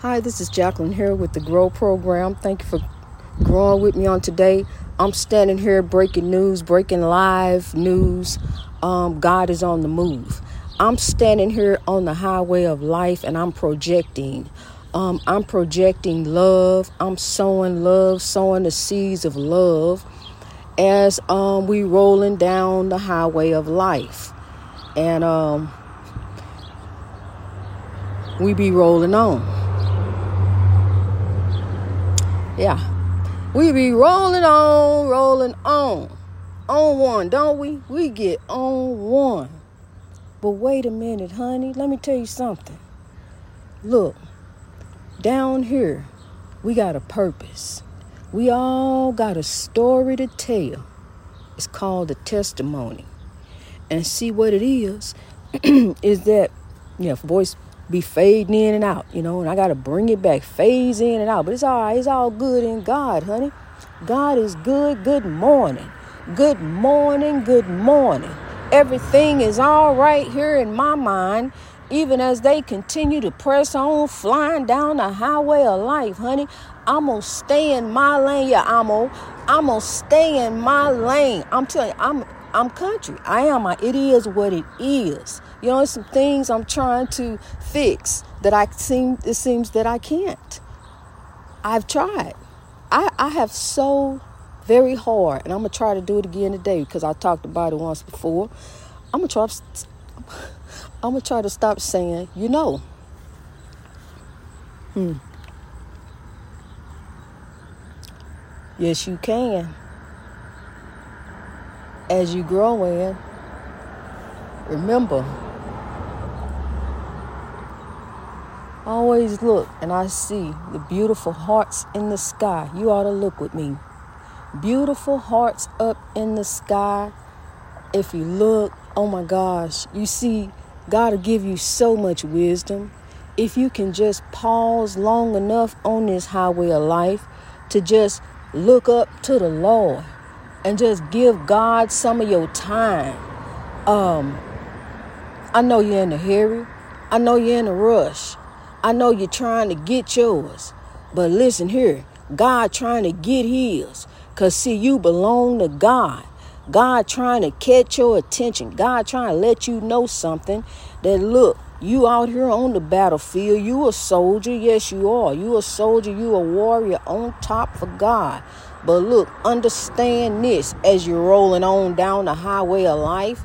Hi, this is Jacqueline here with the Grow Program. Thank you for growing with me on today. I'm standing here breaking news, breaking live news. Um, God is on the move. I'm standing here on the highway of life and I'm projecting. Um, I'm projecting love. I'm sowing love, sowing the seeds of love as um, we rolling down the highway of life. And um, we be rolling on. Yeah. We be rolling on, rolling on. On one, don't we? We get on one. But wait a minute, honey. Let me tell you something. Look, down here, we got a purpose. We all got a story to tell. It's called a testimony. And see what it is is that, yeah, voice be fading in and out, you know, and I got to bring it back, phase in and out. But it's all right. It's all good in God, honey. God is good. Good morning. Good morning. Good morning. Everything is all right here in my mind, even as they continue to press on, flying down the highway of life, honey. I'm gonna stay in my lane. Yeah, I'm gonna, I'm gonna stay in my lane. I'm telling you, I'm I'm country. I am. It is what it is. You know, some things I'm trying to fix that I seem it seems that I can't. I've tried. I, I have so very hard, and I'm gonna try to do it again today because I talked about it once before. I'm gonna try. I'm gonna try to stop saying, you know. Hmm. Yes, you can as you grow in, remember, always look and I see the beautiful hearts in the sky. You ought to look with me. Beautiful hearts up in the sky. If you look, oh my gosh, you see, God will give you so much wisdom. If you can just pause long enough on this highway of life to just look up to the Lord and just give God some of your time. Um, I know you're in a hurry. I know you're in a rush. I know you're trying to get yours. But listen here, God trying to get his. Cause see, you belong to God. God trying to catch your attention. God trying to let you know something that look, you out here on the battlefield. You a soldier. Yes, you are. You a soldier. You a warrior on top for God. But look, understand this as you're rolling on down the highway of life.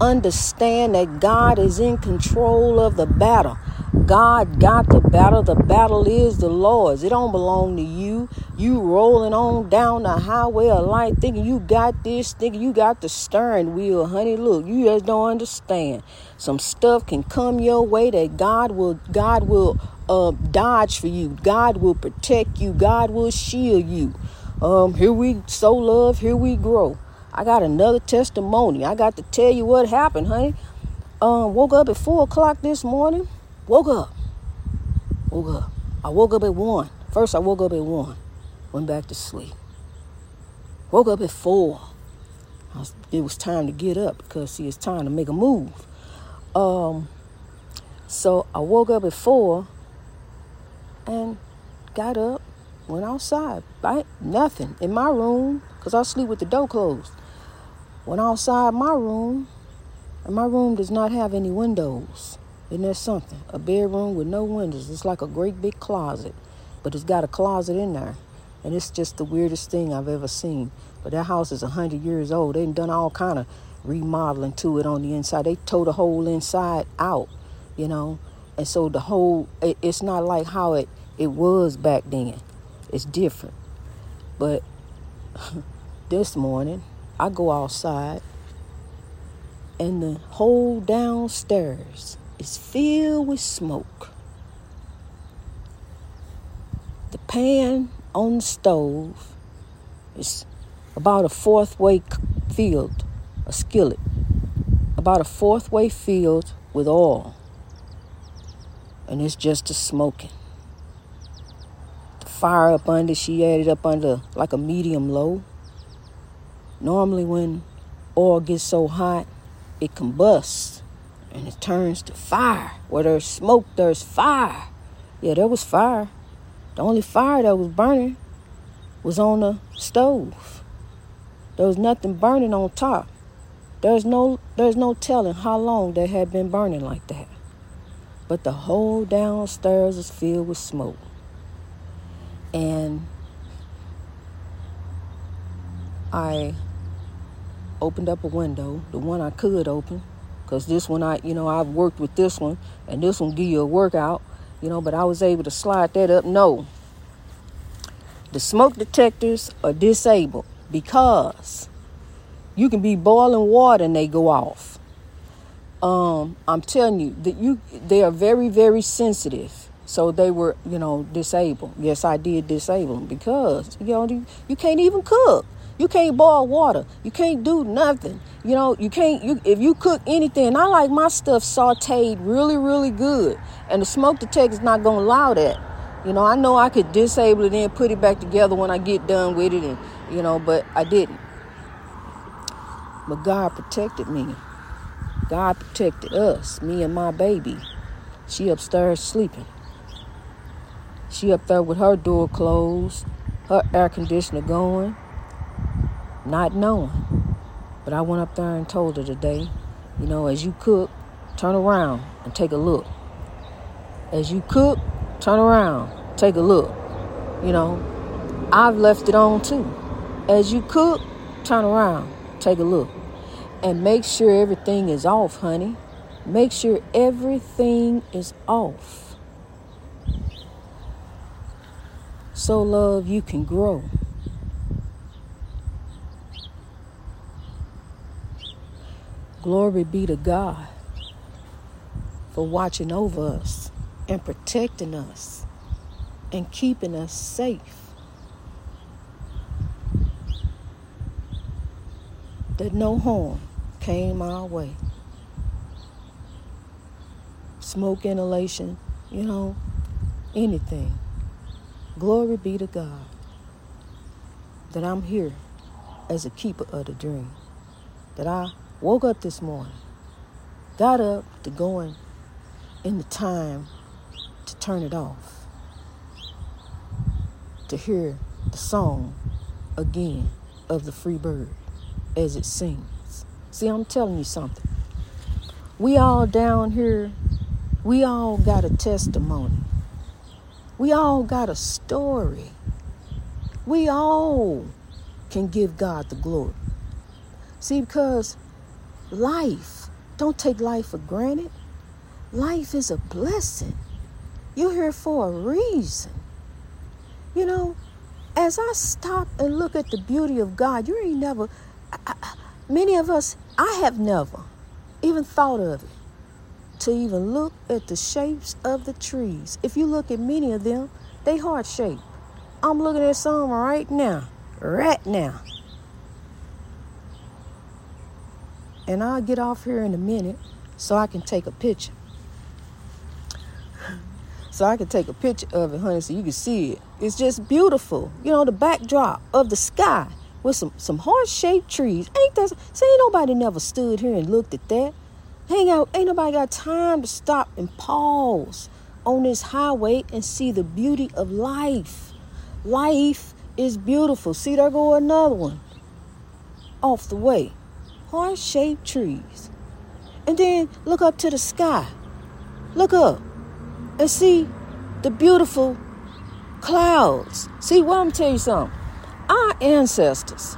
Understand that God is in control of the battle. God got the battle. The battle is the Lord's. It don't belong to you. You rolling on down the highway of life thinking you got this, thinking you got the steering wheel, honey. Look, you just don't understand. Some stuff can come your way that God will God will uh, dodge for you. God will protect you. God will shield you. Um, here we sow love, here we grow. I got another testimony. I got to tell you what happened, honey. Um, woke up at four o'clock this morning. Woke up. Woke up. I woke up at one. First, I woke up at one. Went back to sleep. Woke up at four. Was, it was time to get up because see, it's time to make a move. Um, so I woke up at four and got up, Went outside. I nothing in my room because I sleep with the door closed. Went outside my room, and my room does not have any windows. Isn't that something? A bedroom with no windows. It's like a great big closet, but it's got a closet in there. And it's just the weirdest thing I've ever seen. But that house is a hundred years old. They've done all kind of remodeling to it on the inside. They tore the whole inside out, you know. And so the whole it, it's not like how it, it was back then. It's different. But this morning, I go outside and the whole downstairs is filled with smoke. The pan on the stove is about a fourth way filled, a skillet, about a fourth way filled with oil. And it's just a smoking fire up under, she had it up under like a medium low. Normally, when oil gets so hot, it combusts and it turns to fire. Where there's smoke, there's fire. Yeah, there was fire. The only fire that was burning was on the stove. There was nothing burning on top. There's no there's no telling how long they had been burning like that. But the whole downstairs was filled with smoke. And I opened up a window, the one I could open, because this one I, you know, I've worked with this one, and this one give you a workout, you know, but I was able to slide that up. No, the smoke detectors are disabled because you can be boiling water and they go off. Um, I'm telling you that you they are very very sensitive. So they were, you know, disabled. Yes, I did disable them because you know you, you can't even cook. You can't boil water. You can't do nothing. You know, you can't you if you cook anything. I like my stuff sauteed really, really good. And the smoke detector's not gonna allow that. You know, I know I could disable it and put it back together when I get done with it and you know, but I didn't. But God protected me. God protected us, me and my baby. She upstairs sleeping. She up there with her door closed, her air conditioner going not knowing. But I went up there and told her today, you know, as you cook, turn around and take a look. As you cook, turn around, take a look. You know, I've left it on too. As you cook, turn around, take a look. And make sure everything is off, honey. Make sure everything is off. So, love, you can grow. Glory be to God for watching over us and protecting us and keeping us safe. That no harm came our way. Smoke inhalation, you know, anything. Glory be to God that I'm here as a keeper of the dream. That I Woke up this morning, got up to go in, in the time to turn it off, to hear the song again of the free bird as it sings. See, I'm telling you something. We all down here, we all got a testimony. We all got a story. We all can give God the glory. See, because life. Don't take life for granted. Life is a blessing. You're here for a reason. You know, as I stop and look at the beauty of God, you ain't never, I, I, many of us, I have never even thought of it to even look at the shapes of the trees. If you look at many of them, they heart shaped. I'm looking at some right now, right now. And I'll get off here in a minute so I can take a picture. so I can take a picture of it, honey, so you can see it. It's just beautiful. You know, the backdrop of the sky with some, some heart-shaped trees. Ain't that see nobody never stood here and looked at that. Hang out, ain't nobody got time to stop and pause on this highway and see the beauty of life. Life is beautiful. See, there go another one off the way heart shaped trees. And then look up to the sky. Look up and see the beautiful clouds. See, what I'm tell you something. Our ancestors,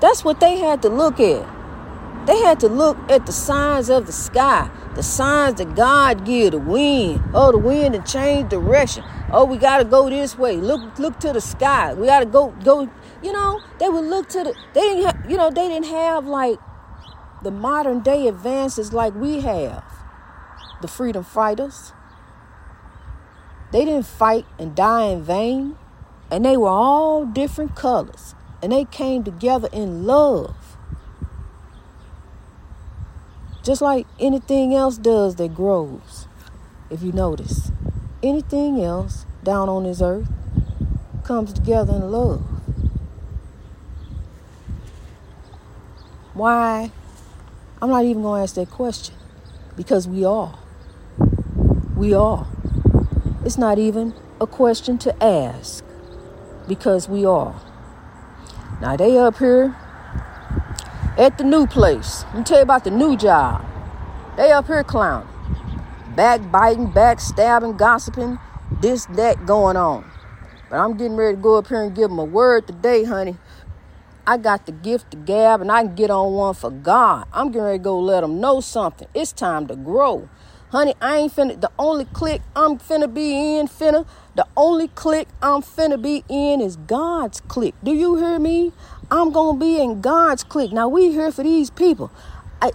that's what they had to look at. They had to look at the signs of the sky, the signs that God give, the wind. Oh, the wind and change direction. Oh, we gotta go this way. Look, look to the sky. We gotta go, go you know, they would look to the, they didn't have, you know, they didn't have like the modern day advances like we have. The freedom fighters. They didn't fight and die in vain. And they were all different colors. And they came together in love. Just like anything else does that grows. If you notice, anything else down on this earth comes together in love. Why? I'm not even going to ask that question because we are. We are. It's not even a question to ask because we are. Now they up here at the new place. Let me tell you about the new job. They up here clowning, backbiting, backstabbing, gossiping, this, that going on. But I'm getting ready to go up here and give them a word today, honey. I got the gift to gab and I can get on one for God. I'm getting ready to go let them know something. It's time to grow. Honey, I ain't finna, the only clique I'm finna be in, finna, the only clique I'm finna be in is God's clique. Do you hear me? I'm gonna be in God's clique. Now we here for these people.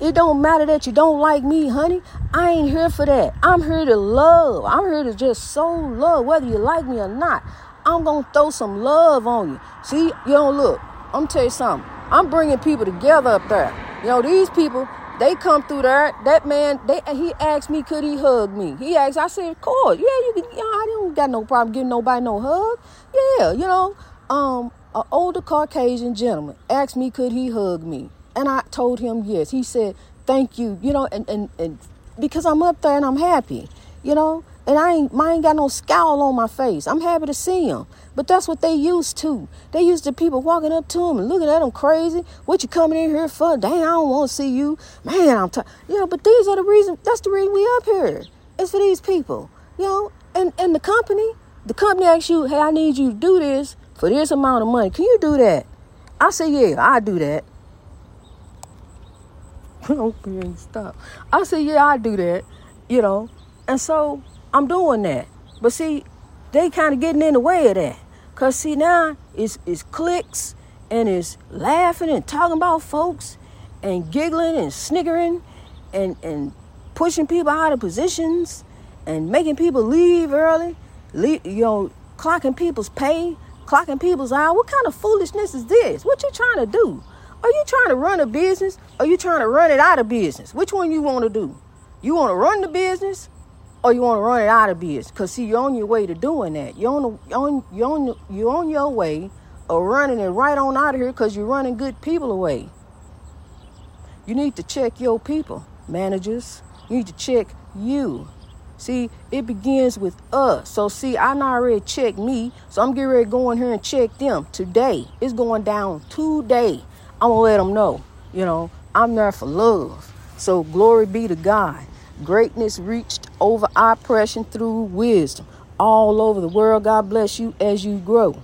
It don't matter that you don't like me, honey. I ain't here for that. I'm here to love. I'm here to just sow love, whether you like me or not. I'm gonna throw some love on you. See, you don't look. I'm tell you something. I'm bringing people together up there. You know, these people, they come through there. That man, they he asked me, could he hug me? He asked, I said, of course. Yeah, you can. You know, I don't got no problem giving nobody no hug. Yeah, you know, um, an older Caucasian gentleman asked me, could he hug me? And I told him yes. He said, thank you. You know, and and and because I'm up there and I'm happy. You know, and I ain't, I ain't got no scowl on my face. I'm happy to see them. But that's what they used to. They used to people walking up to them and looking at them crazy. What you coming in here for? Dang, I don't want to see you. Man, I'm tired. You know, but these are the reason. That's the reason we up here. It's for these people. You know, and, and the company, the company asks you, hey, I need you to do this for this amount of money. Can you do that? I say, yeah, I do that. okay, stop. I say, yeah, I do that. You know, and so I'm doing that. But see, they kind of getting in the way of that. Cause see now it's it's cliques and it's laughing and talking about folks and giggling and sniggering and and pushing people out of positions and making people leave early, leave, you know, clocking people's pay, clocking people's hour. What kind of foolishness is this? What you trying to do? Are you trying to run a business? Or you trying to run it out of business? Which one you want to do? You want to run the business or you want to run it out of business. Cause see, you're on your way to doing that. You're on, on, you're on, you're on your way of running it right on out of here because you're running good people away. You need to check your people, managers. You need to check you. See, it begins with us. So see, I already checked me, so I'm getting ready to go in here and check them today. It's going down today. I'm gonna let them know. You know, I'm there for love. So glory be to God. Greatness reached over oppression through wisdom all over the world. God bless you as you grow.